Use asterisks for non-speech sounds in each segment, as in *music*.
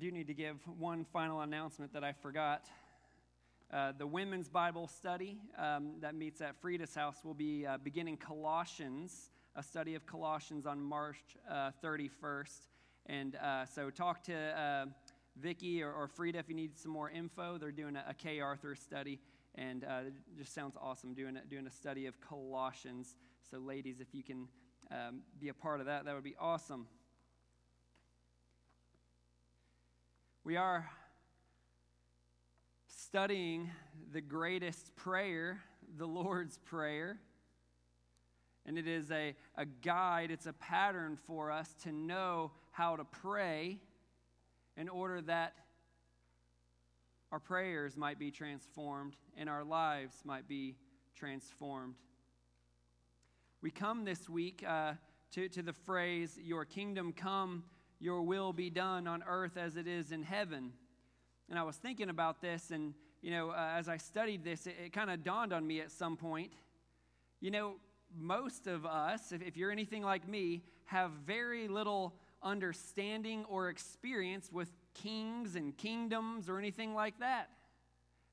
do need to give one final announcement that I forgot. Uh, the women's Bible study um, that meets at Frida's house will be uh, beginning Colossians, a study of Colossians on March uh, 31st. And uh, so talk to uh, Vicky or, or, Frida if you need some more info. They're doing a, a Arthur study, and uh, it just sounds awesome doing a, doing a study of Colossians. So, ladies, if you can um, be a part of that, that would be awesome. We are studying the greatest prayer, the Lord's Prayer. And it is a, a guide, it's a pattern for us to know how to pray in order that our prayers might be transformed and our lives might be transformed. We come this week uh, to, to the phrase, Your kingdom come your will be done on earth as it is in heaven. And I was thinking about this, and, you know, uh, as I studied this, it, it kind of dawned on me at some point. You know, most of us, if, if you're anything like me, have very little understanding or experience with kings and kingdoms or anything like that.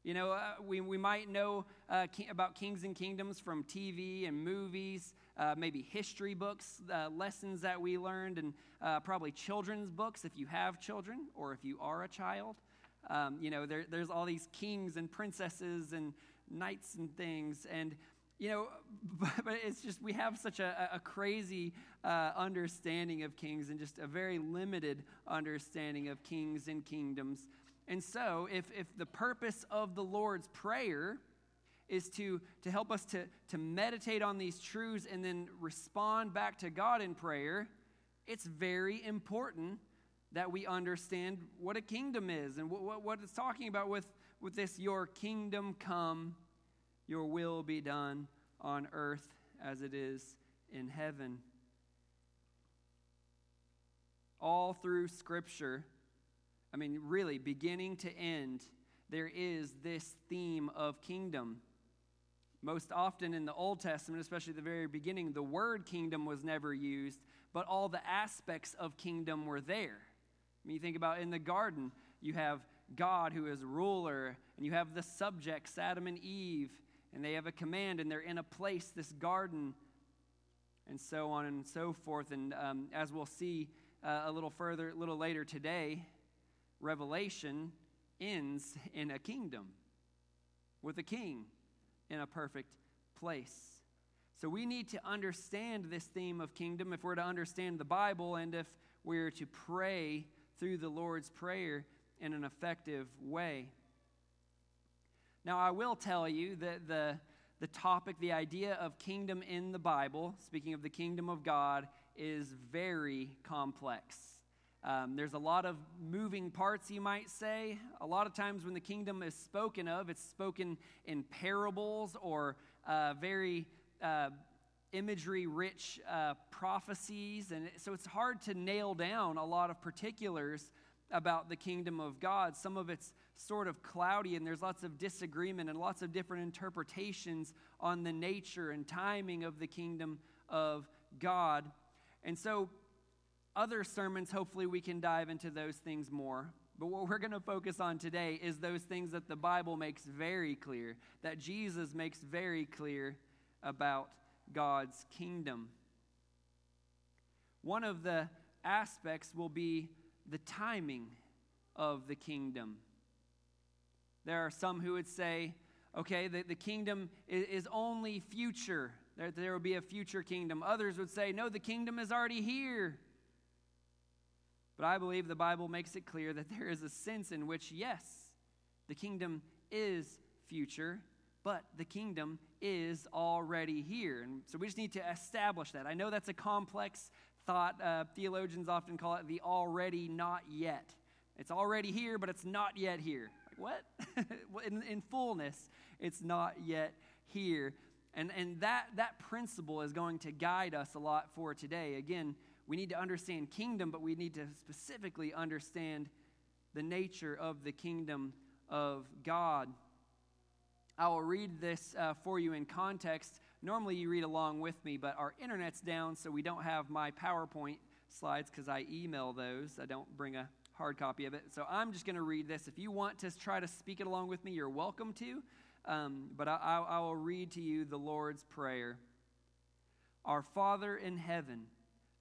You know, uh, we, we might know uh, ki- about kings and kingdoms from TV and movies, uh, maybe history books, uh, lessons that we learned, and uh, probably children's books if you have children or if you are a child. Um, you know, there, there's all these kings and princesses and knights and things. And, you know, *laughs* but it's just we have such a, a crazy uh, understanding of kings and just a very limited understanding of kings and kingdoms. And so, if, if the purpose of the Lord's Prayer is to, to help us to, to meditate on these truths and then respond back to God in prayer, it's very important that we understand what a kingdom is and what, what, what it's talking about with, with this your kingdom come, your will be done on earth as it is in heaven. All through Scripture, I mean, really, beginning to end, there is this theme of kingdom. Most often in the Old Testament, especially the very beginning, the word kingdom was never used, but all the aspects of kingdom were there. I mean, you think about in the garden, you have God who is ruler, and you have the subjects, Adam and Eve, and they have a command, and they're in a place, this garden, and so on and so forth. And um, as we'll see uh, a little further, a little later today, Revelation ends in a kingdom with a king in a perfect place. So we need to understand this theme of kingdom if we're to understand the Bible and if we're to pray through the Lord's Prayer in an effective way. Now, I will tell you that the, the topic, the idea of kingdom in the Bible, speaking of the kingdom of God, is very complex. Um, there's a lot of moving parts, you might say. A lot of times when the kingdom is spoken of, it's spoken in parables or uh, very uh, imagery rich uh, prophecies. And so it's hard to nail down a lot of particulars about the kingdom of God. Some of it's sort of cloudy, and there's lots of disagreement and lots of different interpretations on the nature and timing of the kingdom of God. And so other sermons, hopefully, we can dive into those things more. But what we're going to focus on today is those things that the Bible makes very clear, that Jesus makes very clear about God's kingdom. One of the aspects will be the timing of the kingdom. There are some who would say, okay, the, the kingdom is, is only future, there, there will be a future kingdom. Others would say, no, the kingdom is already here. But I believe the Bible makes it clear that there is a sense in which, yes, the kingdom is future, but the kingdom is already here. And so we just need to establish that. I know that's a complex thought. Uh, theologians often call it the already not yet. It's already here, but it's not yet here. Like, what? *laughs* in, in fullness, it's not yet here. And, and that, that principle is going to guide us a lot for today. Again, we need to understand kingdom, but we need to specifically understand the nature of the kingdom of God. I will read this uh, for you in context. Normally, you read along with me, but our internet's down, so we don't have my PowerPoint slides because I email those. I don't bring a hard copy of it. So I'm just going to read this. If you want to try to speak it along with me, you're welcome to. Um, but I, I, I will read to you the Lord's Prayer. Our Father in heaven,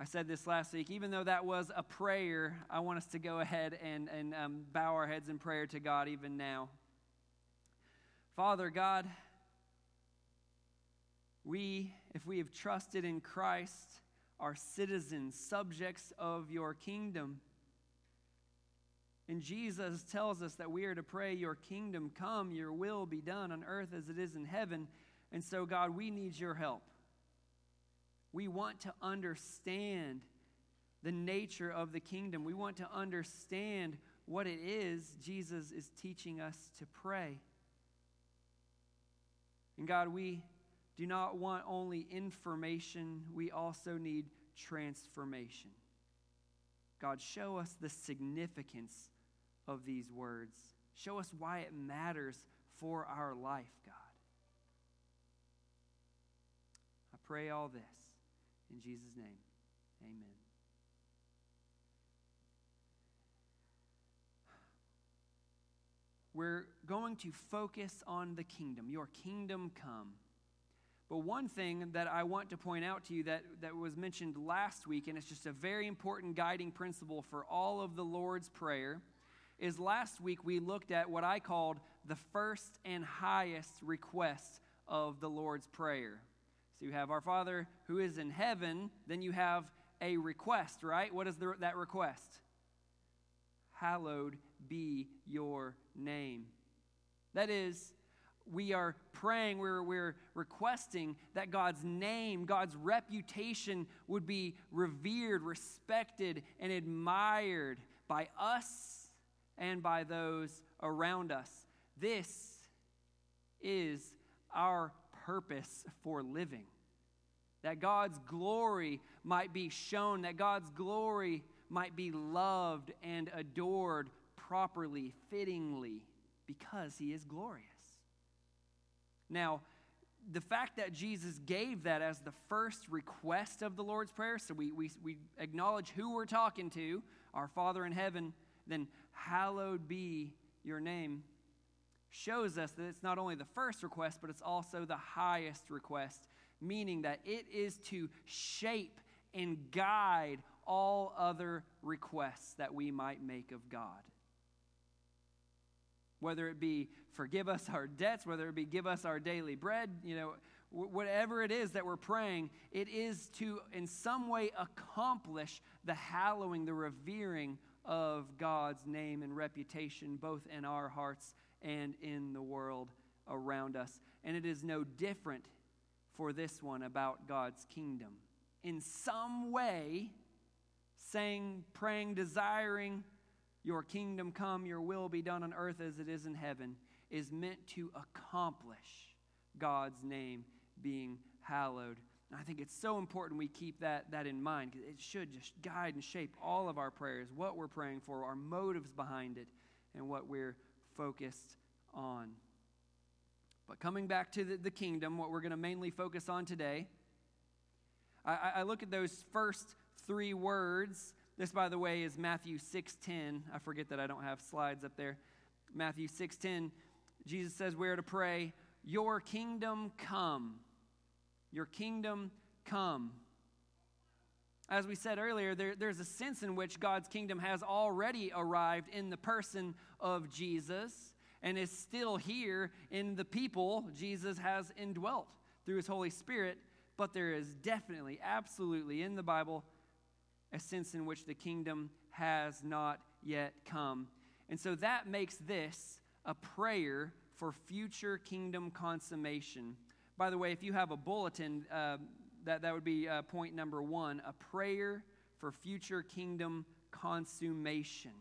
I said this last week, even though that was a prayer, I want us to go ahead and, and um, bow our heads in prayer to God even now. Father God, we, if we have trusted in Christ, are citizens, subjects of your kingdom. And Jesus tells us that we are to pray, Your kingdom come, your will be done on earth as it is in heaven. And so, God, we need your help. We want to understand the nature of the kingdom. We want to understand what it is Jesus is teaching us to pray. And God, we do not want only information, we also need transformation. God, show us the significance of these words. Show us why it matters for our life, God. I pray all this in Jesus' name, amen. We're going to focus on the kingdom, your kingdom come. But one thing that I want to point out to you that, that was mentioned last week, and it's just a very important guiding principle for all of the Lord's Prayer, is last week we looked at what I called the first and highest request of the Lord's Prayer. So you have our Father who is in heaven, then you have a request, right? What is the, that request? Hallowed be your name. That is, we are praying, we're, we're requesting that God's name, God's reputation would be revered, respected, and admired by us and by those around us. This is our purpose for living. That God's glory might be shown, that God's glory might be loved and adored properly, fittingly, because he is glorious. Now, the fact that Jesus gave that as the first request of the Lord's Prayer, so we, we, we acknowledge who we're talking to, our Father in heaven, then hallowed be your name shows us that it's not only the first request, but it's also the highest request, meaning that it is to shape and guide all other requests that we might make of God. Whether it be forgive us our debts, whether it be give us our daily bread, you know, whatever it is that we're praying, it is to in some way accomplish the hallowing, the revering of God's name and reputation, both in our hearts and in the world around us. And it is no different for this one about God's kingdom. In some way, saying, praying, desiring, Your kingdom come, Your will be done on earth as it is in heaven, is meant to accomplish God's name being hallowed. And I think it's so important we keep that, that in mind because it should just guide and shape all of our prayers, what we're praying for, our motives behind it, and what we're focused on. But coming back to the, the kingdom, what we're going to mainly focus on today, I, I look at those first three words. This, by the way, is Matthew 6.10. I forget that I don't have slides up there. Matthew 6.10, Jesus says we're to pray, Your kingdom come. Your kingdom come. As we said earlier, there, there's a sense in which God's kingdom has already arrived in the person of Jesus and is still here in the people Jesus has indwelt through his Holy Spirit. But there is definitely, absolutely in the Bible a sense in which the kingdom has not yet come. And so that makes this a prayer for future kingdom consummation. By the way, if you have a bulletin, uh, that, that would be uh, point number one a prayer for future kingdom consummation.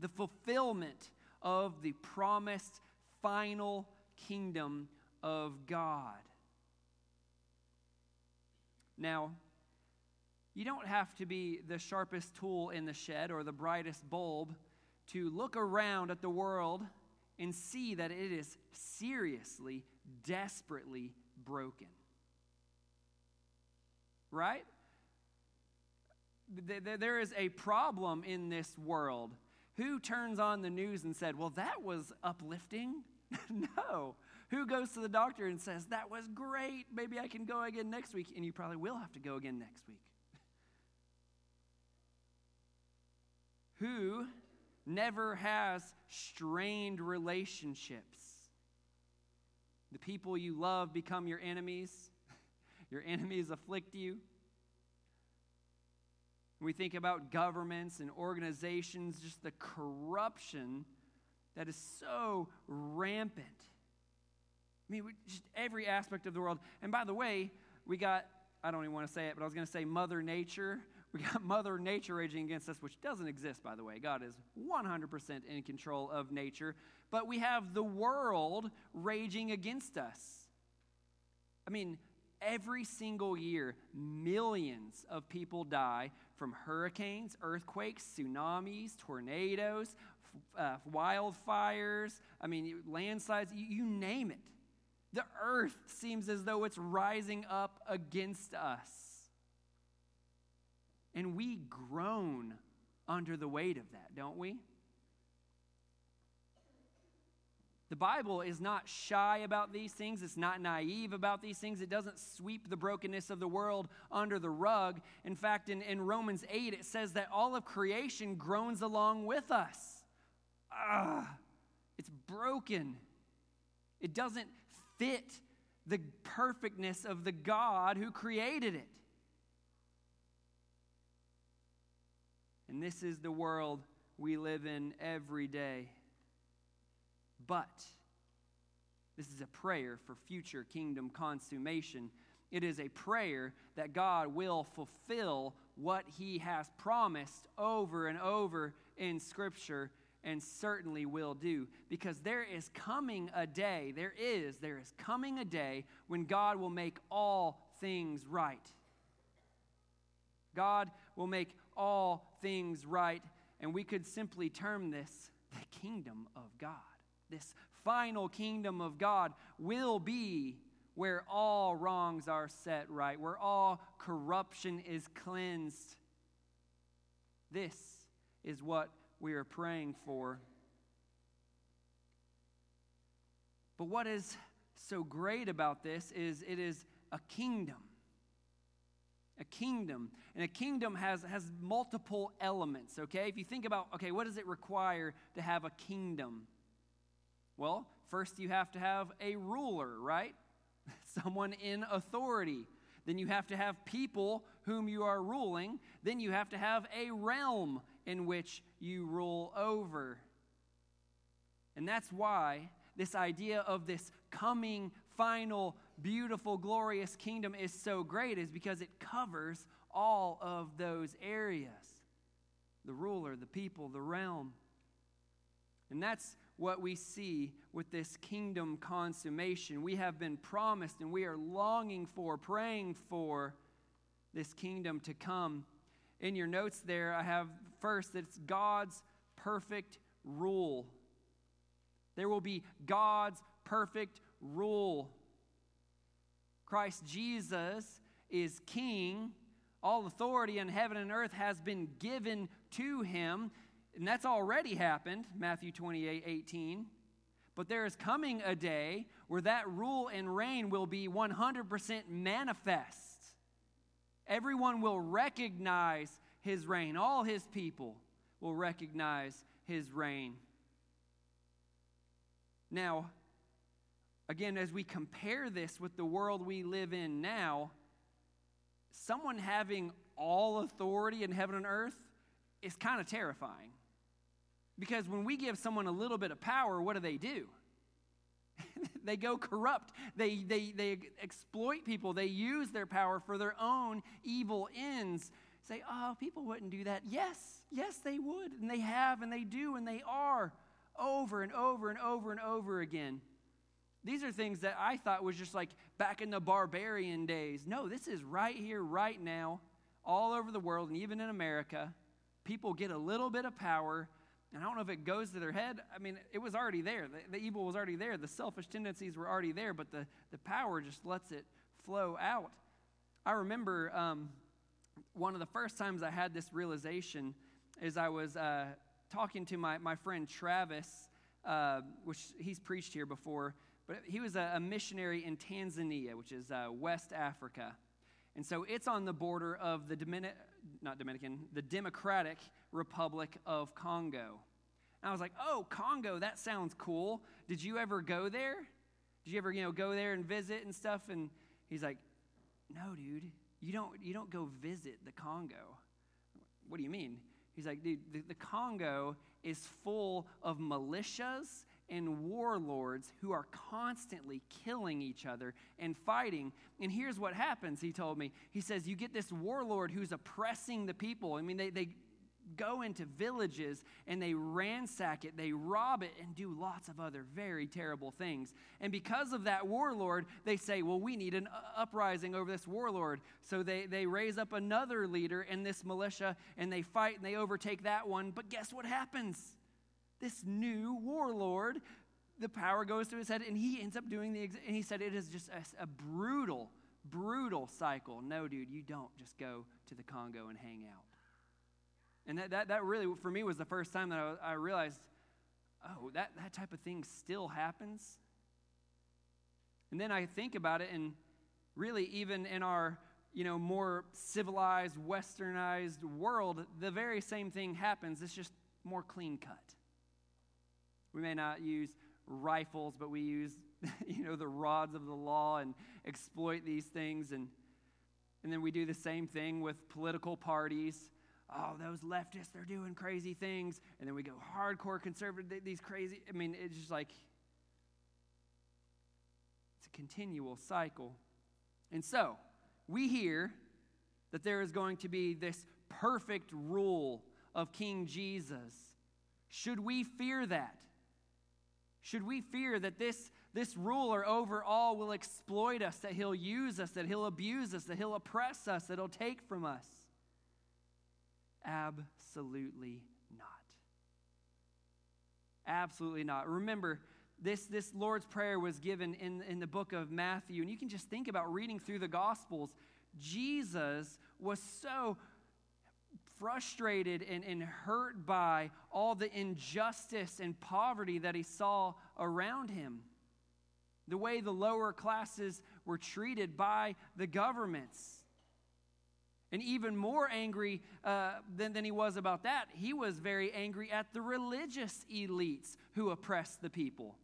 the fulfillment of the promised final kingdom of God. Now, you don't have to be the sharpest tool in the shed or the brightest bulb to look around at the world and see that it is seriously, desperately broken. Right? There is a problem in this world. Who turns on the news and said, Well, that was uplifting? *laughs* no. Who goes to the doctor and says, That was great. Maybe I can go again next week? And you probably will have to go again next week. Who never has strained relationships? The people you love become your enemies, your enemies afflict you. We think about governments and organizations, just the corruption that is so rampant. I mean, just every aspect of the world. And by the way, we got, I don't even want to say it, but I was going to say Mother Nature. *laughs* We got Mother Nature raging against us, which doesn't exist, by the way. God is 100% in control of nature. But we have the world raging against us. I mean, every single year, millions of people die from hurricanes, earthquakes, tsunamis, tornadoes, uh, wildfires, I mean, landslides, you, you name it. The earth seems as though it's rising up against us. And we groan under the weight of that, don't we? The Bible is not shy about these things. It's not naive about these things. It doesn't sweep the brokenness of the world under the rug. In fact, in, in Romans 8, it says that all of creation groans along with us. Ah, it's broken. It doesn't fit the perfectness of the God who created it. And this is the world we live in every day. But this is a prayer for future kingdom consummation. It is a prayer that God will fulfill what he has promised over and over in Scripture and certainly will do. Because there is coming a day, there is, there is coming a day when God will make all things right. God will make all things right. And we could simply term this the kingdom of God. This final kingdom of God will be where all wrongs are set right, where all corruption is cleansed. This is what we are praying for. But what is so great about this is it is a kingdom. A kingdom. And a kingdom has, has multiple elements, okay? If you think about, okay, what does it require to have a kingdom? Well, first you have to have a ruler, right? *laughs* Someone in authority. Then you have to have people whom you are ruling. Then you have to have a realm in which you rule over. And that's why this idea of this coming, final, beautiful, glorious kingdom is so great, is because it covers all of those areas the ruler, the people, the realm. And that's what we see with this kingdom consummation. We have been promised and we are longing for, praying for this kingdom to come. In your notes there, I have first that it's God's perfect rule. There will be God's perfect rule. Christ Jesus is king. All authority in heaven and earth has been given to him. And that's already happened, Matthew 28 18. But there is coming a day where that rule and reign will be 100% manifest. Everyone will recognize his reign. All his people will recognize his reign. Now, again, as we compare this with the world we live in now, someone having all authority in heaven and earth is kind of terrifying. Because when we give someone a little bit of power, what do they do? *laughs* they go corrupt. They, they, they exploit people. They use their power for their own evil ends. say, oh, people wouldn't do that. Yes, yes, they would. And they have, and they do, and they are over and over and over and over again. These are things that I thought was just like back in the barbarian days. No, this is right here, right now, all over the world, and even in America. People get a little bit of power, and I don't know if it goes to their head. I mean, it was already there. The, the evil was already there. The selfish tendencies were already there, but the, the power just lets it flow out. I remember um, one of the first times I had this realization is I was uh, talking to my, my friend Travis, uh, which he's preached here before, but he was a, a missionary in Tanzania, which is uh, West Africa. And so it's on the border of the Dominican, not Dominican, the Democratic Republic of Congo. And I was like, oh, Congo, that sounds cool. Did you ever go there? Did you ever, you know, go there and visit and stuff? And he's like, no, dude, you don't, you don't go visit the Congo. What do you mean? He's like, dude, the, the Congo is full of militias and warlords who are constantly killing each other and fighting. And here's what happens, he told me. He says, You get this warlord who's oppressing the people. I mean, they, they go into villages and they ransack it, they rob it, and do lots of other very terrible things. And because of that warlord, they say, Well, we need an uh, uprising over this warlord. So they, they raise up another leader in this militia and they fight and they overtake that one. But guess what happens? This new warlord, the power goes to his head and he ends up doing the, and he said it is just a, a brutal, brutal cycle. No, dude, you don't just go to the Congo and hang out. And that, that, that really, for me, was the first time that I, I realized, oh, that, that type of thing still happens. And then I think about it, and really, even in our you know, more civilized, westernized world, the very same thing happens. It's just more clean cut. We may not use rifles, but we use, *laughs* you know, the rods of the law and exploit these things. And, and then we do the same thing with political parties oh, those leftists, they're doing crazy things. And then we go hardcore conservative, these crazy. I mean, it's just like, it's a continual cycle. And so, we hear that there is going to be this perfect rule of King Jesus. Should we fear that? Should we fear that this, this ruler over all will exploit us, that he'll use us, that he'll abuse us, that he'll oppress us, that he'll take from us? Absolutely not. Absolutely not. Remember, this, this Lord's Prayer was given in, in the book of Matthew, and you can just think about reading through the Gospels. Jesus was so frustrated and, and hurt by all the injustice and poverty that he saw around him. The way the lower classes were treated by the governments. And even more angry uh, than, than he was about that, he was very angry at the religious elites who oppressed the people.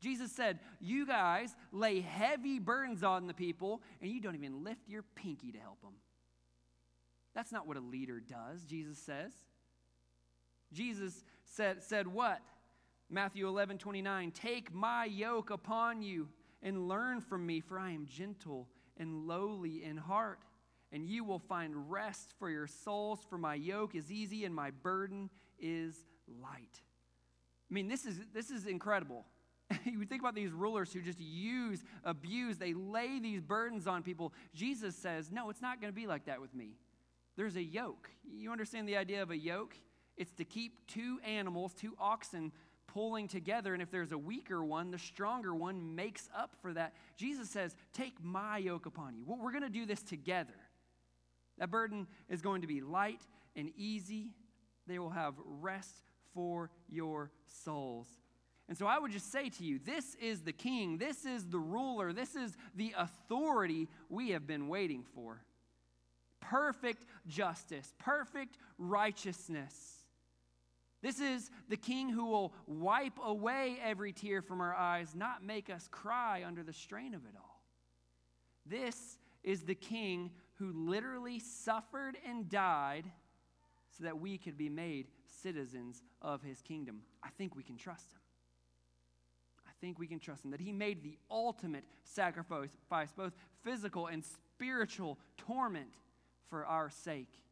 Jesus said, You guys lay heavy burdens on the people, and you don't even lift your pinky to help them. That's not what a leader does, Jesus says. Jesus said, said what? Matthew 11, 29, Take my yoke upon you and learn from me, for I am gentle and lowly in heart and you will find rest for your souls, for my yoke is easy and my burden is light. I mean, this is, this is incredible. *laughs* you think about these rulers who just use, abuse, they lay these burdens on people. Jesus says, No, it's not going to be like that with me. There's a yoke. You understand the idea of a yoke? It's to keep two animals, two oxen, pulling together. And if there's a weaker one, the stronger one makes up for that. Jesus says, Take my yoke upon you. Well, we're going to do this together. That burden is going to be light and easy. They will have rest for your souls. And so I would just say to you this is the king, this is the ruler, this is the authority we have been waiting for. Perfect justice, perfect righteousness. This is the king who will wipe away every tear from our eyes, not make us cry under the strain of it all. This is the king who literally suffered and died so that we could be made citizens of his kingdom. I think we can trust him. I think we can trust him that he made the ultimate sacrifice, both physical and spiritual torment for our sake.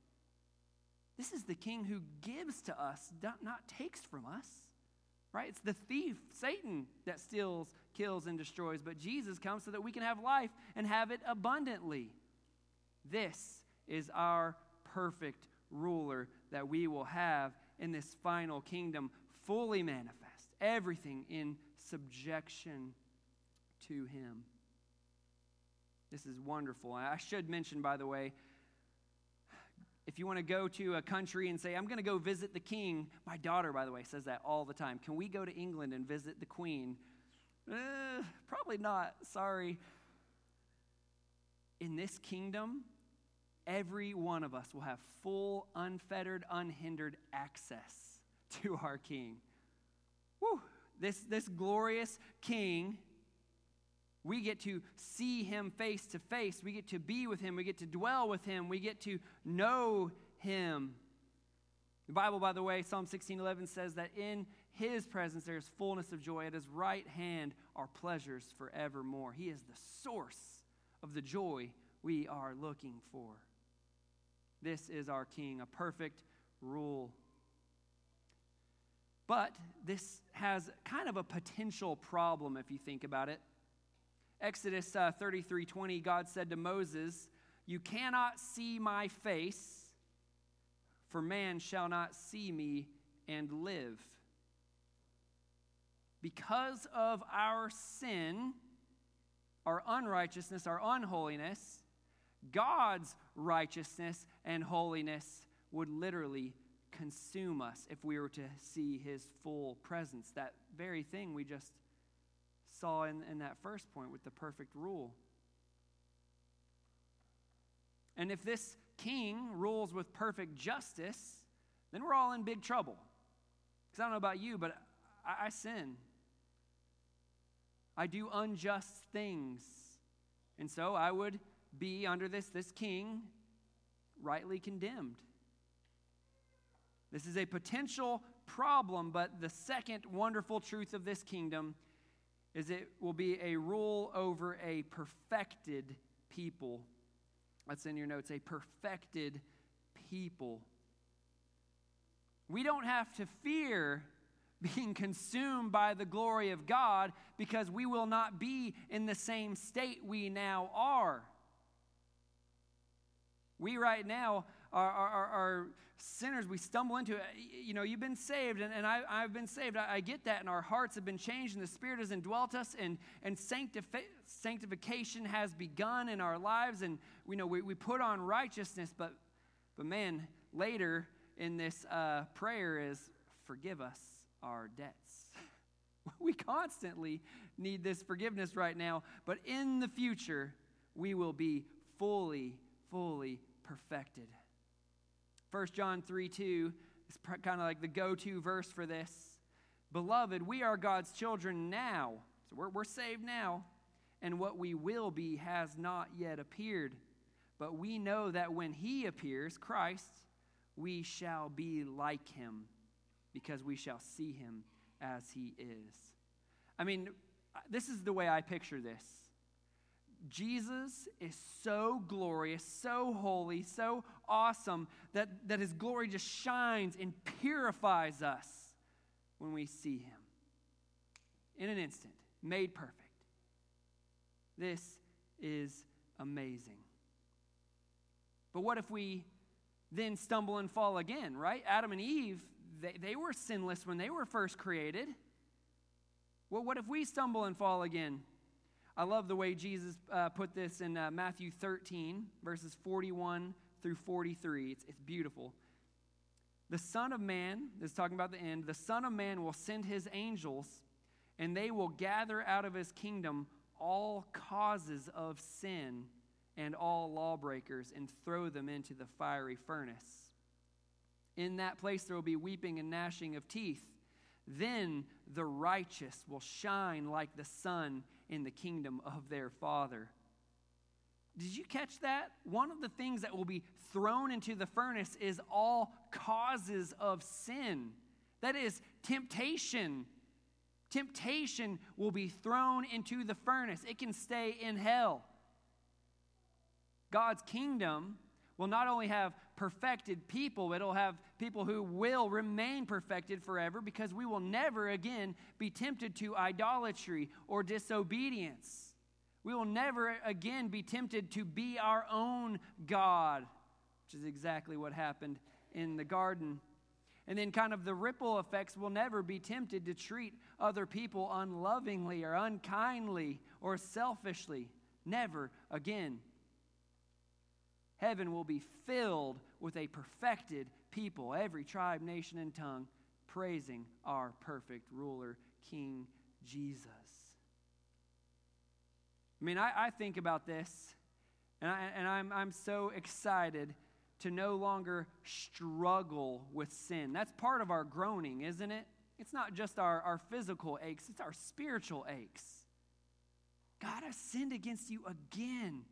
This is the king who gives to us, not takes from us. Right? It's the thief, Satan, that steals, kills, and destroys. But Jesus comes so that we can have life and have it abundantly. This is our perfect ruler that we will have in this final kingdom, fully manifest, everything in subjection to him. This is wonderful. I should mention, by the way, if you want to go to a country and say, I'm going to go visit the king, my daughter, by the way, says that all the time. Can we go to England and visit the queen? Uh, probably not. Sorry. In this kingdom, every one of us will have full, unfettered, unhindered access *laughs* to our king. Woo! This, this glorious king we get to see him face to face. We get to be with him. We get to dwell with him. We get to know him. The Bible, by the way, Psalm 16:11 says that in his presence there is fullness of joy. At his right hand are pleasures forevermore. He is the source of the joy we are looking for. This is our king, a perfect rule. But this has kind of a potential problem if you think about it. Exodus uh, 33 20, God said to Moses, You cannot see my face, for man shall not see me and live. Because of our sin, our unrighteousness, our unholiness, God's righteousness and holiness would literally consume us if we were to see his full presence. That very thing we just saw in, in that first point with the perfect rule. And if this king rules with perfect justice, then we're all in big trouble. Because I don't know about you, but I, I sin. I do unjust things. And so I would be under this, this king rightly condemned. This is a potential problem, but the second wonderful truth of this kingdom is it will be a rule over a perfected people. That's in your notes, a perfected people. We don't have to fear being *laughs* consumed by the glory of God because we will not be in the same state we now are. We right now are, are, are sinners. We stumble into it. You know, you've been saved, and, and I, have been saved. I, I, get that, and our hearts have been changed, and the Spirit has indwelt us, and, and sanctifi- sanctification has begun in our lives, and we know we, we put on righteousness, but, but man, later in this uh, prayer is forgive us our debts. *laughs* we constantly need this forgiveness right now, but in the future, we will be fully, fully perfected. 1 John 3 2 is kind of like the go to verse for this. Beloved, we are God's children now. So we're, we're saved now. And what we will be has not yet appeared. But we know that when he appears, Christ, we shall be like him because we shall see him as he is. I mean, this is the way I picture this. Jesus is so glorious, so holy, so awesome that, that his glory just shines and purifies us when we see him. In an instant, made perfect. This is amazing. But what if we then stumble and fall again, right? Adam and Eve, they, they were sinless when they were first created. Well, what if we stumble and fall again? I love the way Jesus uh, put this in uh, Matthew 13, verses 41 through 43. It's, it's beautiful. The Son of Man, is talking about the end, the Son of Man will send his angels, and they will gather out of his kingdom all causes of sin and all lawbreakers and throw them into the fiery furnace. In that place there will be weeping and gnashing of teeth. Then the righteous will shine like the sun in the kingdom of their Father. Did you catch that? One of the things that will be thrown into the furnace is all causes of sin. That is temptation. Temptation will be thrown into the furnace, it can stay in hell. God's kingdom will not only have perfected people, it'll have people who will remain perfected forever because we will never again be tempted to idolatry or disobedience. We will never again be tempted to be our own God, which is exactly what happened in the garden. And then, kind of, the ripple effects will never be tempted to treat other people unlovingly or unkindly or selfishly. Never again. Heaven will be filled with a perfected people, every tribe, nation, and tongue, praising our perfect ruler, King Jesus. I mean, I, I think about this, and, I, and I'm, I'm so excited to no longer struggle with sin. That's part of our groaning, isn't it? It's not just our, our physical aches, it's our spiritual aches. God, I sinned against you again.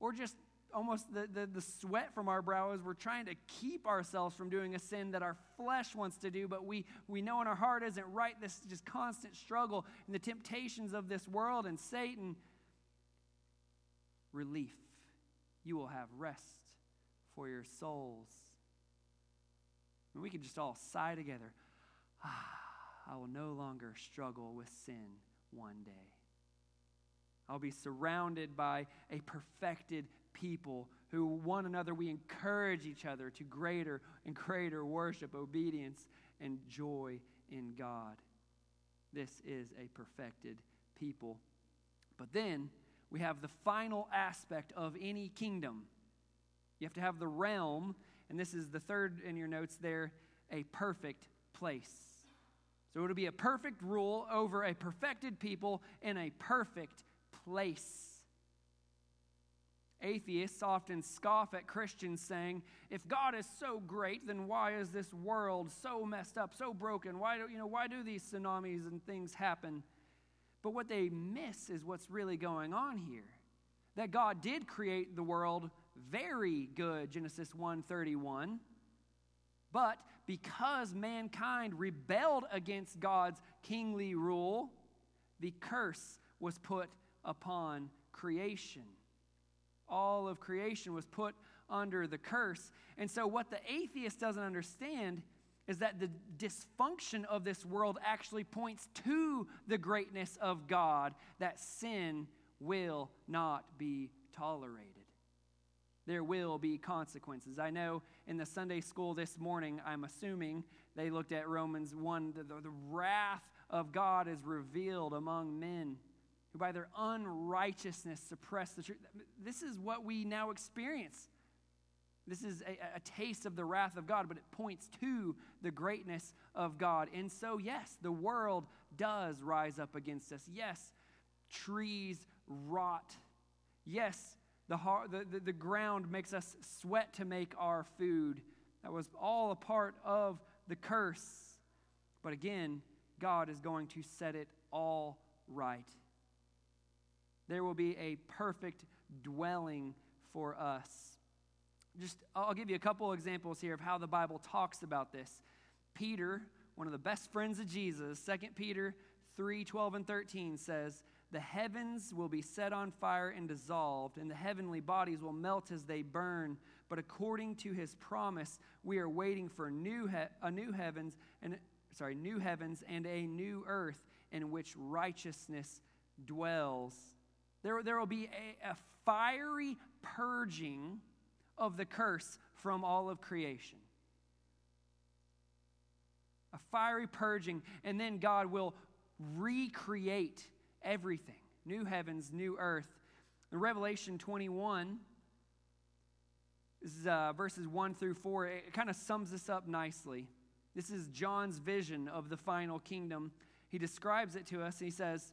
Or just almost the, the, the, sweat from our brow as we're trying to keep ourselves from doing a sin that our flesh wants to do, but we, we know in our heart isn't right. This just constant struggle and the temptations of this world and Satan. Relief. You will have rest for your souls. And we can just all sigh together. Ah, I will no longer struggle with sin one day. I'll be surrounded by a perfected people who one another we encourage each other to greater and greater worship, obedience, and joy in God. This is a perfected people. But then we have the final aspect of any kingdom you have to have the realm, and this is the third in your notes there, a perfect place. So it'll be a perfect rule over a perfected people in a perfect place. Atheists often scoff at Christians saying, if God is so great, then why is this world so messed up, so broken? Why do, you know, why do these tsunamis and things happen? But what they miss is what's really going on here. That God did create the world very good, Genesis 1:31. But because mankind rebelled against God's kingly rule, the curse was put upon creation. All of creation was put under the curse. And so, what the atheist doesn't understand is that the dysfunction of this world actually points to the greatness of God, that sin will not be tolerated there will be consequences. I know in the Sunday school this morning, I'm assuming they looked at Romans 1 the, the, the, wrath of God is revealed among men who by their unrighteousness suppress the truth. This is what we now experience. This is a, a taste of the wrath of God, but it points to the greatness of God. And so, yes, the world does rise up against us. Yes, trees rot. Yes, the, the, the, the ground makes us sweat to make our food. That was all a part of the curse. But again, God is going to set it all right. There will be a perfect dwelling for us. Just, I'll give you a couple examples here of how the Bible talks about this. Peter, one of the best friends of Jesus, 2 Peter 3 12 and 13 says, the heavens will be set on fire and dissolved, and the heavenly bodies will melt as they burn. But according to his promise, we are waiting for new he- a new heavens and sorry, new heavens and a new earth in which righteousness dwells. There, there will be a, a fiery purging of the curse from all of creation. A fiery purging, and then God will recreate everything new heavens, new earth. In Revelation 21, is, uh, verses 1 through 4, it kind of sums this up nicely. This is John's vision of the final kingdom. He describes it to us. He says,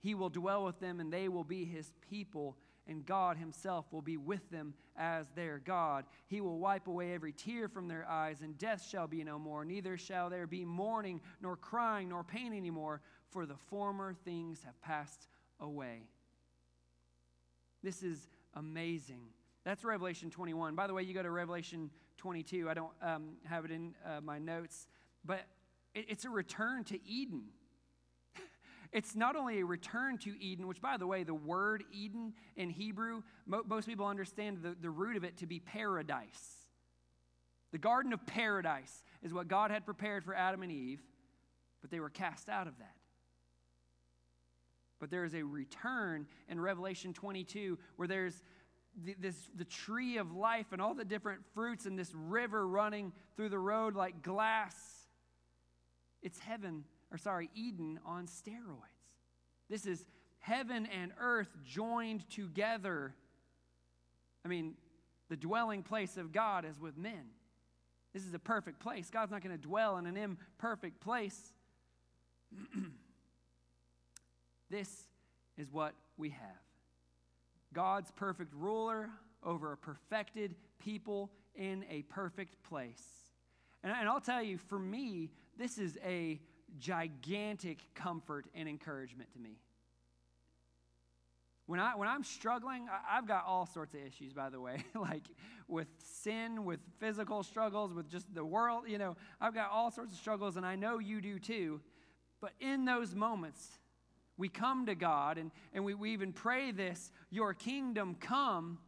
He will dwell with them, and they will be his people, and God Himself will be with them as their God. He will wipe away every tear from their eyes, and death shall be no more. Neither shall there be mourning, nor crying, nor pain anymore, for the former things have passed away. This is amazing. That's Revelation 21. By the way, you go to Revelation 22. I don't um, have it in uh, my notes, but it, it's a return to Eden. It's not only a return to Eden, which, by the way, the word Eden in Hebrew, mo- most people understand the, the root of it to be paradise. The Garden of Paradise is what God had prepared for Adam and Eve, but they were cast out of that. But there is a return in Revelation 22 where there's the, this, the tree of life and all the different fruits and this river running through the road like glass. It's heaven or sorry, Eden on steroids. This is heaven and earth joined together. I mean, the dwelling place of God is with men. This is a perfect place. God's not going to dwell in an imperfect place. *clears throat* this is what we have God's perfect ruler over a perfected people in a perfect place. And, and I'll tell you, for me, this is a gigantic comfort and encouragement to me. When, I, when I'm struggling, I've got all sorts of issues, by the way, *laughs* like with sin, with physical struggles, with just the world. You know, I've got all sorts of struggles, and I know you do too. But in those moments, we come to God and, and we, we even pray this, Your kingdom come.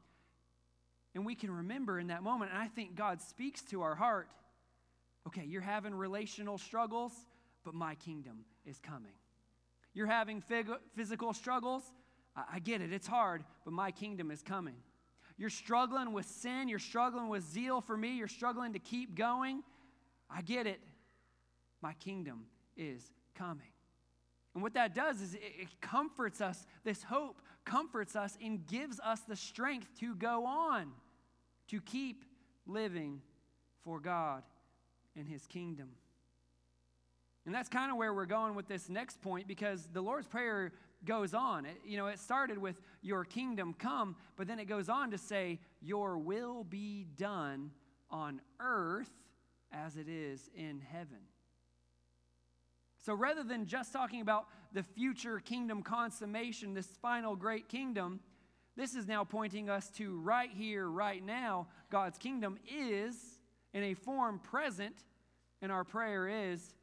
And we can remember in that moment, and I think God speaks to our heart okay, you're having relational struggles but my kingdom is coming. You're having physical struggles. I get it, it's hard, but my kingdom is coming. You're struggling with sin, you're struggling with zeal for me, you're struggling to keep going. I get it. My kingdom is coming. And what that does is it comforts us, this hope comforts us and gives us the strength to go on, to keep living for God and His kingdom. And that's kind of where we're going with this next point because the Lord's Prayer goes on. It, you know, it started with, Your kingdom come, but then it goes on to say, Your will be done on earth as it is in heaven. So rather than just talking about the future kingdom consummation, this final great kingdom, this is now pointing us to right here, right now. God's kingdom is in a form present, and our prayer is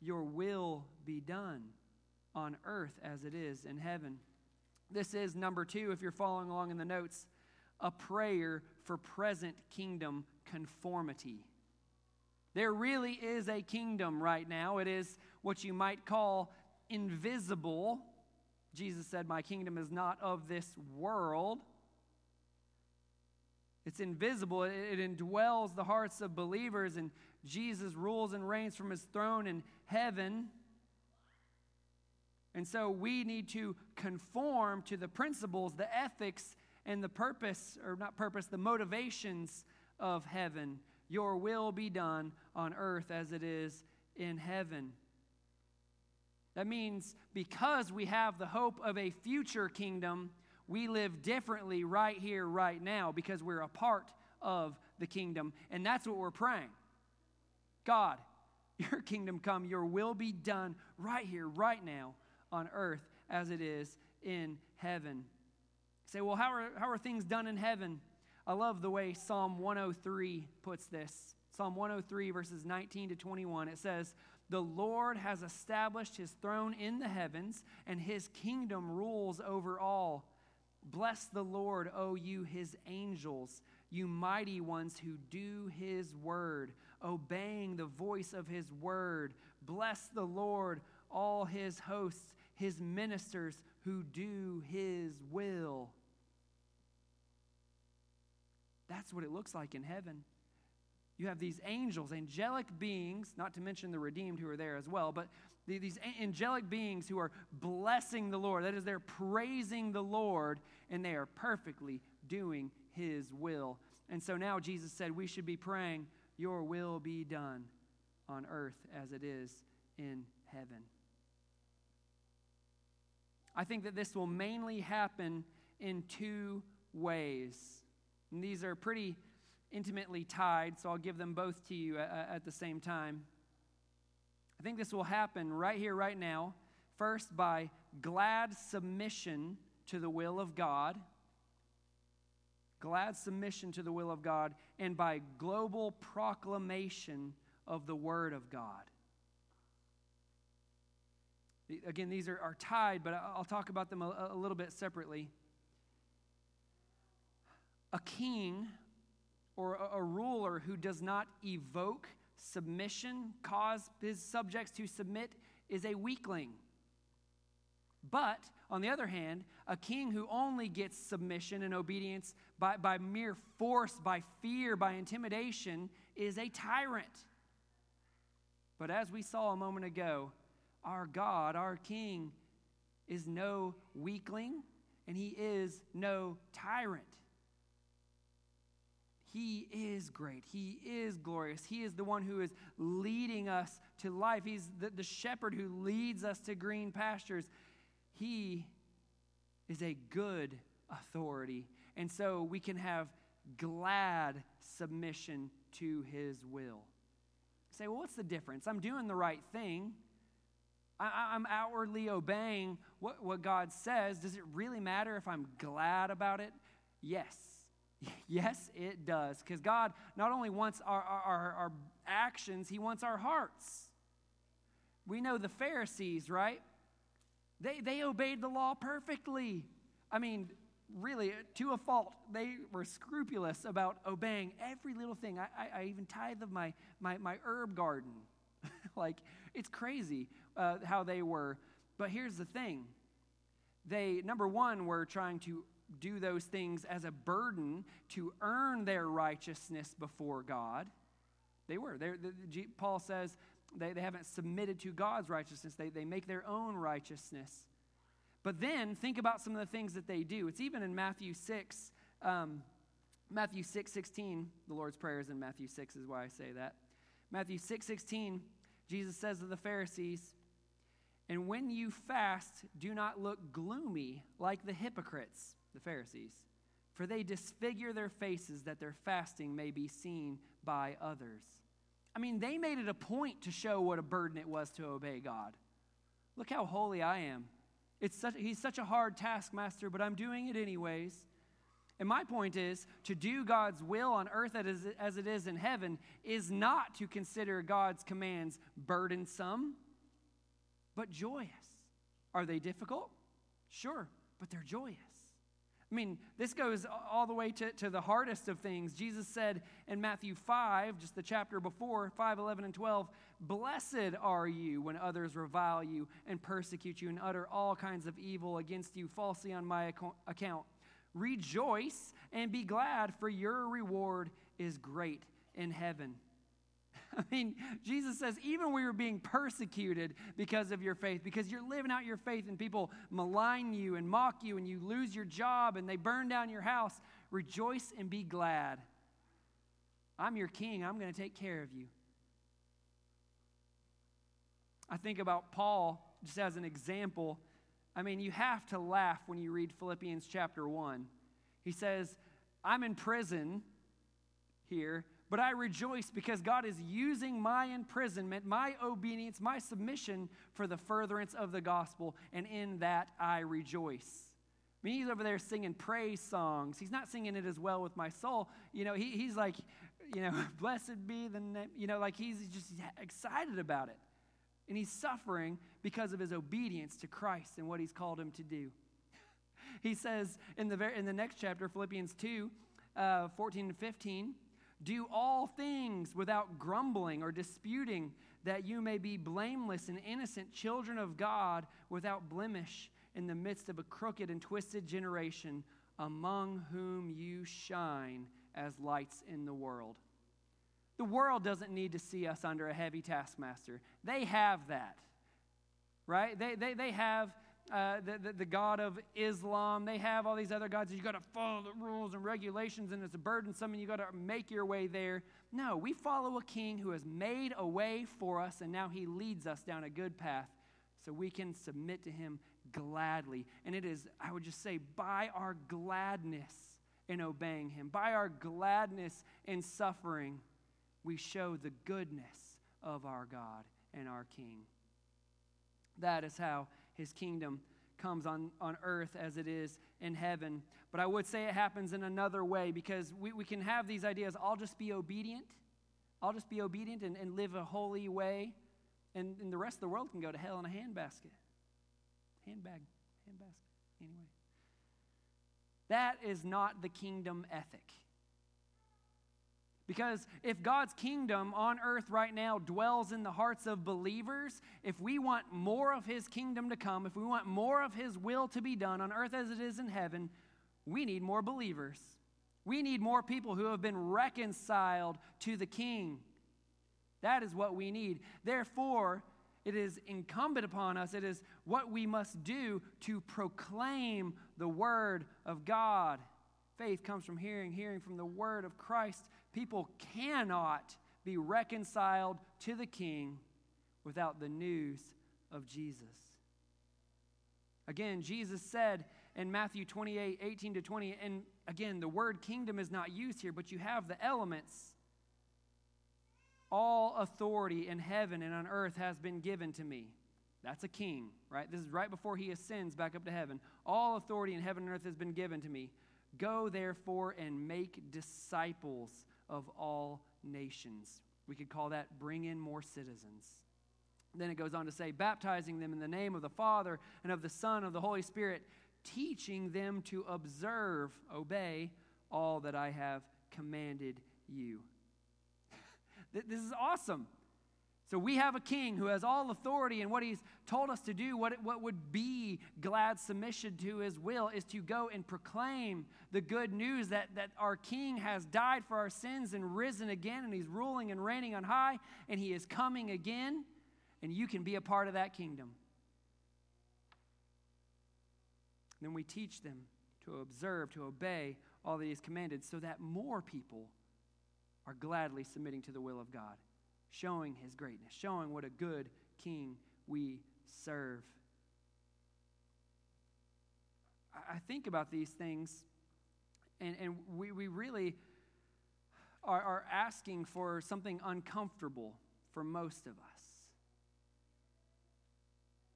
your will be done on earth as it is in heaven. This is number two, if you're following along in the notes, a prayer for present kingdom conformity. There really is a kingdom right now. It is what you might call invisible. Jesus said, My kingdom is not of this world. It's invisible. It, indwells the hearts of believers, and Jesus rules and reigns from his throne in heaven. And so we need to conform to the principles, the ethics, and the purpose, or not purpose, the motivations of heaven. Your will be done on earth as it is in heaven. That means because we have the hope of a future kingdom, we live differently right here, right now, because we're a part of the kingdom. And that's what we're praying. God, your kingdom come, your will be done right here, right now on earth as it is in heaven. You say, well, how are, how are things done in heaven? I love the way Psalm 103 puts this. Psalm 103, verses 19 to 21, it says, The Lord has established his throne in the heavens, and his kingdom rules over all. Bless the Lord, O you, his angels, you mighty ones who do his word obeying the voice of his word. Bless the Lord, all his hosts, his ministers who do his will. That's what it looks like in heaven. You have these angels, angelic beings, not to mention the redeemed who are there as well, but these angelic beings who are blessing the Lord. That is, they're praising the Lord and they are perfectly doing his will. And so now Jesus said we should be praying your will be done on earth as it is in heaven. I think that this will mainly happen in two ways. And these are pretty intimately tied, so I'll give them both to you at, the same time. I think this will happen right here, right now. First, by glad submission to the will of God, glad submission to the will of God, and by global proclamation of the Word of God. Again, these are, are tied, but I'll talk about them a, a little bit separately. A king or a, a ruler who does not evoke submission, cause his subjects to submit, is a weakling. But, on the other hand, a king who only gets submission and obedience by, by mere force, by fear, by intimidation, is a tyrant. But as we saw a moment ago, our God, our King, is no weakling and he is no tyrant. He is great. He is glorious. He is the one who is leading us to life. He's the, the shepherd who leads us to green pastures. He is a good authority. And so we can have glad submission to his will. Say, well, what's the difference? I'm doing the right thing. I, am outwardly obeying what, what God says. Does it really matter if I'm glad about it? Yes. *laughs* Yes, it does. Because God not only wants our, our, our actions, He wants our hearts. We know the Pharisees, right? They, they obeyed the law perfectly. I mean, really, to a fault. They were scrupulous about obeying every little thing. I, I, I even tithe of my, my, my herb garden. *laughs* like, it's crazy uh, how they were. But here's the thing they, number one, were trying to do those things as a burden to earn their righteousness before God. They were. The, Paul says they, they haven't submitted to God's righteousness, they, they make their own righteousness. But then think about some of the things that they do. It's even in Matthew 6. Um, Matthew 6, 16. The Lord's Prayer is in Matthew 6, is why I say that. Matthew 6, 16, Jesus says to the Pharisees, And when you fast, do not look gloomy like the hypocrites the Pharisees, for they disfigure their faces that their fasting may be seen by others. I mean, they made it a point to show what a burden it was to obey God. Look how holy I am. It's such, he's such a hard taskmaster, but I'm doing it anyways. And my point is to do God's will on earth as it is in heaven is not to consider God's commands burdensome, but joyous. Are they difficult? Sure, but they're joyous. I mean, this goes all the way to, to the hardest of things. Jesus said in Matthew 5, just the chapter before, 5, 11, and 12, Blessed are you when others revile you and persecute you and utter all kinds of evil against you falsely on my account. Rejoice and be glad, for your reward is great in heaven. *laughs* I mean, Jesus says, even when you're being persecuted because of your faith, because you're living out your faith and people malign you and mock you and you lose your job and they burn down your house, rejoice and be glad. I'm your king. I'm going to take care of you. I think about Paul just as an example. I mean, you have to laugh when you read Philippians chapter 1. He says, I'm in prison here but I rejoice because God is using my imprisonment, my obedience, my submission for the furtherance of the gospel, and in that I rejoice. I mean, he's over there singing praise songs. He's not singing it as well with my soul. You know, he, he's like, you know, *laughs* blessed be the name, you know, like he's just excited about it. And he's suffering because of his obedience to Christ and what he's called him to do. he says in the, very, in the next chapter, Philippians 2 uh, 14 and 15, do all things without grumbling or disputing, that you may be blameless and innocent children of God without blemish in the midst of a crooked and twisted generation, among whom you shine as lights in the world. The world doesn't need to see us under a heavy taskmaster. They have that, right? They, they, they have uh, the, the, the, God of Islam. They have all these other gods. You've got to follow the rules and regulations, and it's a burdensome, and you got to make your way there. No, we follow a king who has made a way for us, and now he leads us down a good path so we can submit to him gladly. And it is, I would just say, by our gladness in obeying Him, by our gladness in suffering, we show the goodness of our God and our King. That is how His kingdom comes on, on earth as it is in heaven. But I would say it happens in another way because we, we can have these ideas I'll just be obedient. I'll just be obedient and, and live a holy way. And, and the rest of the world can go to hell in a handbasket. Handbag, handbasket. Anyway. That is not the kingdom ethic. Because if God's kingdom on earth right now dwells in the hearts of believers, if we want more of his kingdom to come, if we want more of his will to be done on earth as it is in heaven, we need more believers. We need more people who have been reconciled to the king. That is what we need. Therefore, it is incumbent upon us, it is what we must do to proclaim the word of God. Faith comes from hearing, hearing from the word of Christ. People cannot be reconciled to the King without the news of Jesus. Again, Jesus said in Matthew 28 18 to 20, and again, the word kingdom is not used here, but you have the elements. All authority in heaven and on earth has been given to me. That's a king, right? This is right before he ascends back up to heaven. All authority in heaven and earth has been given to me. Go therefore and make disciples of all nations. We could call that bring in more citizens. Then it goes on to say, baptizing them in the name of the Father and of the Son and of the Holy Spirit, teaching them to observe, obey all that I have commanded you. *laughs* this is awesome. So we have a king who has all authority, and what he's told us to do, what, what would be glad submission to his will, is to go and proclaim the good news that, that our king has died for our sins and risen again, and he's ruling and reigning on high, and he is coming again, and you can be a part of that kingdom. Then we teach them to observe, to obey all that he's commanded, so that more people are gladly submitting to the will of God showing his greatness, showing what a good king we serve. I think about these things, and, and we, we really are, are asking for something uncomfortable for most of us.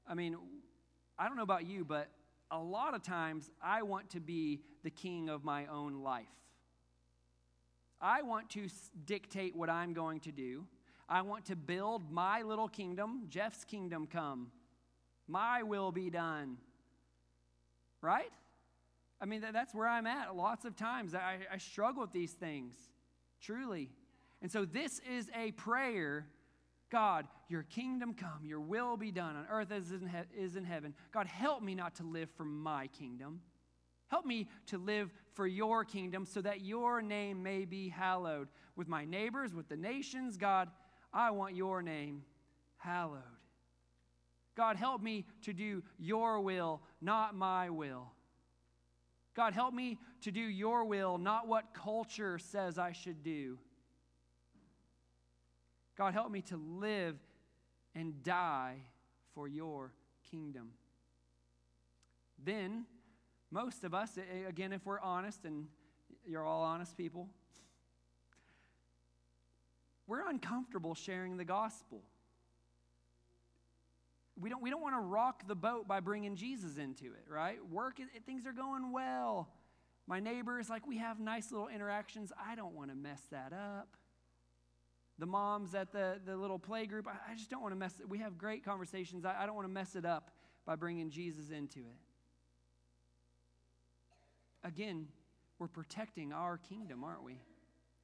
I mean, I don't know about you, but a lot of times I want to be the king of my own life. I want to dictate what I'm going to do. I want to build my little kingdom. Jeff's kingdom come. My will be done. Right? I mean, that's where I'm at. Lots of times I, I struggle with these things, truly. And so this is a prayer God, your kingdom come, your will be done on earth as is in heaven. God, help me not to live for my kingdom. Help me to live for your kingdom so that your name may be hallowed with my neighbors, with the nations. God, I want your name hallowed. God, help me to do your will, not my will. God, help me to do your will, not what culture says I should do. God, help me to live and die for your kingdom. Then, most of us, again, if we're honest, and you're all honest people, we're uncomfortable sharing the gospel. We don't, we don't want to rock the boat by bringing Jesus into it, right? Work, things are going well. My neighbor is like, we have nice little interactions. I don't want to mess that up. The moms at the, the little play group, I, I just don't want to mess it. We have great conversations. I, I don't want to mess it up by bringing Jesus into it. Again, we're protecting our kingdom, aren't we?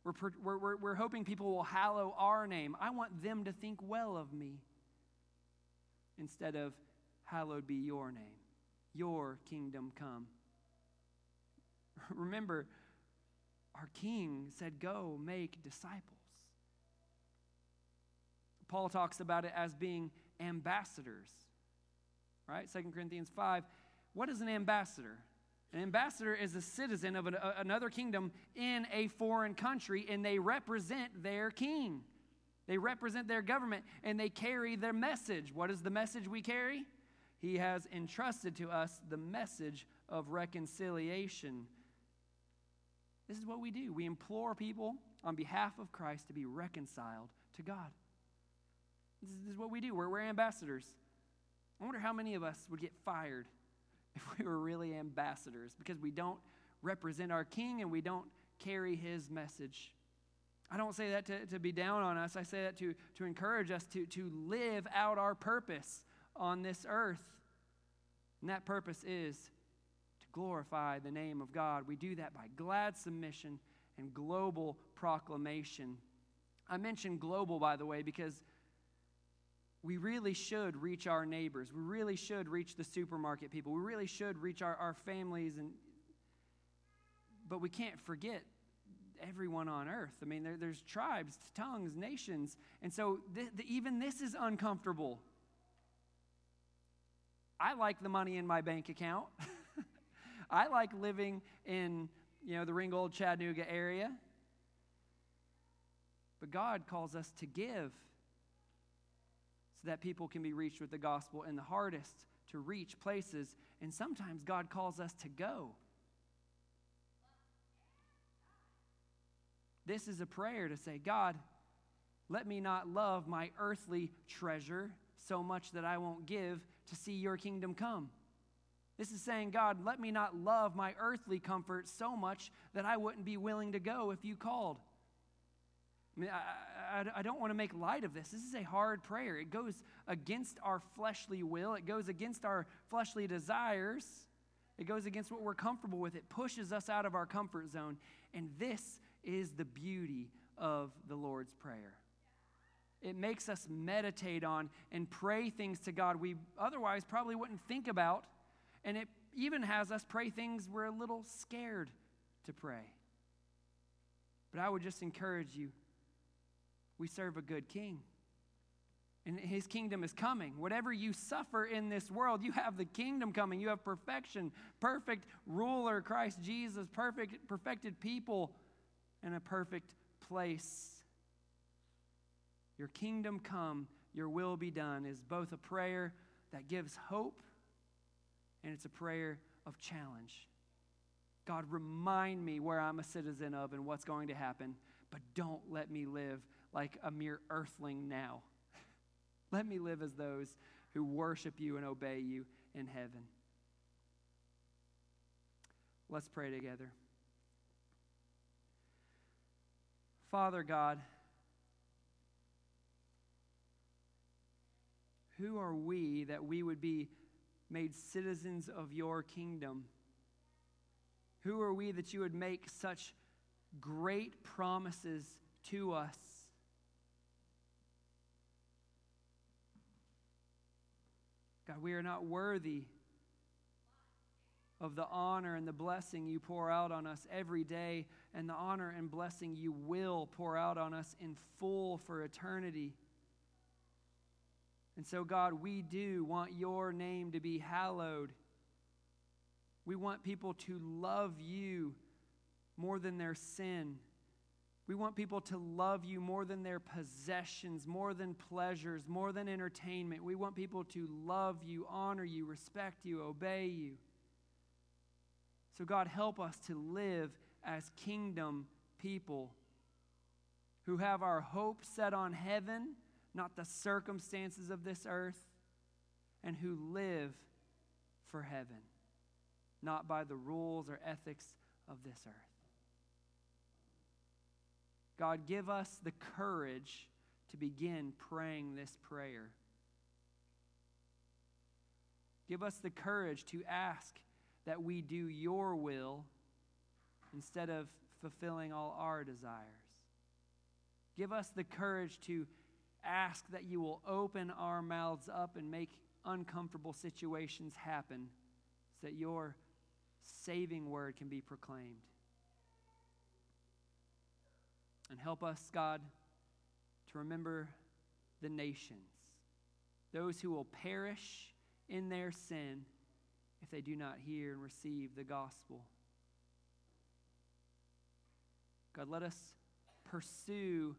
We're, we're, we're hoping people will hallow our name. I want them to think well of me instead of, hallowed be your name, your kingdom come. *laughs* Remember, our king said, Go make disciples. Paul talks about it as being ambassadors, right? 2 Corinthians 5. What is an ambassador? An ambassador is a citizen of an, a, another kingdom in a foreign country, and they represent their king. They represent their government, and they carry their message. What is the message we carry? He has entrusted to us the message of reconciliation. This is what we do. We implore people on behalf of Christ to be reconciled to God. This is, what we do. We're, we're ambassadors. I wonder how many of us would get fired if *laughs* we were really ambassadors because we don't represent our king and we don't carry his message. I don't say that to, to be down on us. I say that to, to encourage us to, to live out our purpose on this earth. And that purpose is to glorify the name of God. We do that by glad submission and global proclamation. I mentioned global, by the way, because we really should reach our neighbors. We really should reach the supermarket people. We really should reach our, our families. And, but we can't forget everyone on earth. I mean, there, there's tribes, tongues, nations. And so th- even this is uncomfortable. I like the money in my bank account. *laughs* I like living in, you know, the Ringgold, Chattanooga area. But God calls us to give so that people can be reached with the gospel in the hardest to reach places. And sometimes God calls us to go. This is a prayer to say, God, let me not love my earthly treasure so much that I won't give to see your kingdom come. This is saying, God, let me not love my earthly comfort so much that I wouldn't be willing to go if you called. I mean, I, I, I, don't want to make light of this. This is a hard prayer. It goes against our fleshly will, it goes against our fleshly desires, it goes against what we're comfortable with. It pushes us out of our comfort zone. And this is the beauty of the Lord's Prayer. It makes us meditate on and pray things to God we otherwise probably wouldn't think about. And it even has us pray things we're a little scared to pray. But I would just encourage you we serve a good king. And his kingdom is coming. Whatever you suffer in this world, you have the kingdom coming. You have perfection, perfect ruler, Christ Jesus, perfect, perfected people, and a perfect place. Your kingdom come, your will be done is both a prayer that gives hope and it's a prayer of challenge. God, remind me where I'm a citizen of and what's going to happen, but don't let me live like a mere earthling now. *laughs* let me live as those who worship you and obey you in heaven. Let's pray together. Father God, Who are we that we would be made citizens of your kingdom? Who are we that you would make such great promises to us? God, we are not worthy of the honor and the blessing you pour out on us every day, and the honor and blessing you will pour out on us in full for eternity. And so, God, we do want your name to be hallowed. We want people to love you more than their sin. We want people to love you more than their possessions, more than pleasures, more than entertainment. We want people to love you, honor you, respect you, obey you. So, God, help us to live as kingdom people who have our hope set on heaven not the circumstances of this earth, and who live for heaven, not by the rules or ethics of this earth. God, give us the courage to begin praying this prayer. Give us the courage to ask that we do your will instead of fulfilling all our desires. Give us the courage to ask that you will open our mouths up and make uncomfortable situations happen so that your saving word can be proclaimed. And help us, God, to remember the nations, those who will perish in their sin if they do not hear and receive the gospel. God, let us pursue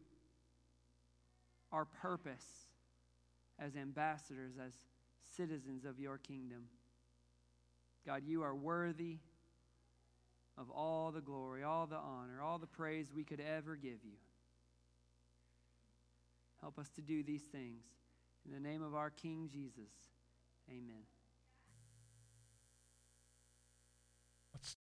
our purpose as ambassadors, as citizens of your kingdom. God, you are worthy of all the glory, all the honor, all the praise we could ever give you. Help us to do these things. In the name of our King Jesus, amen.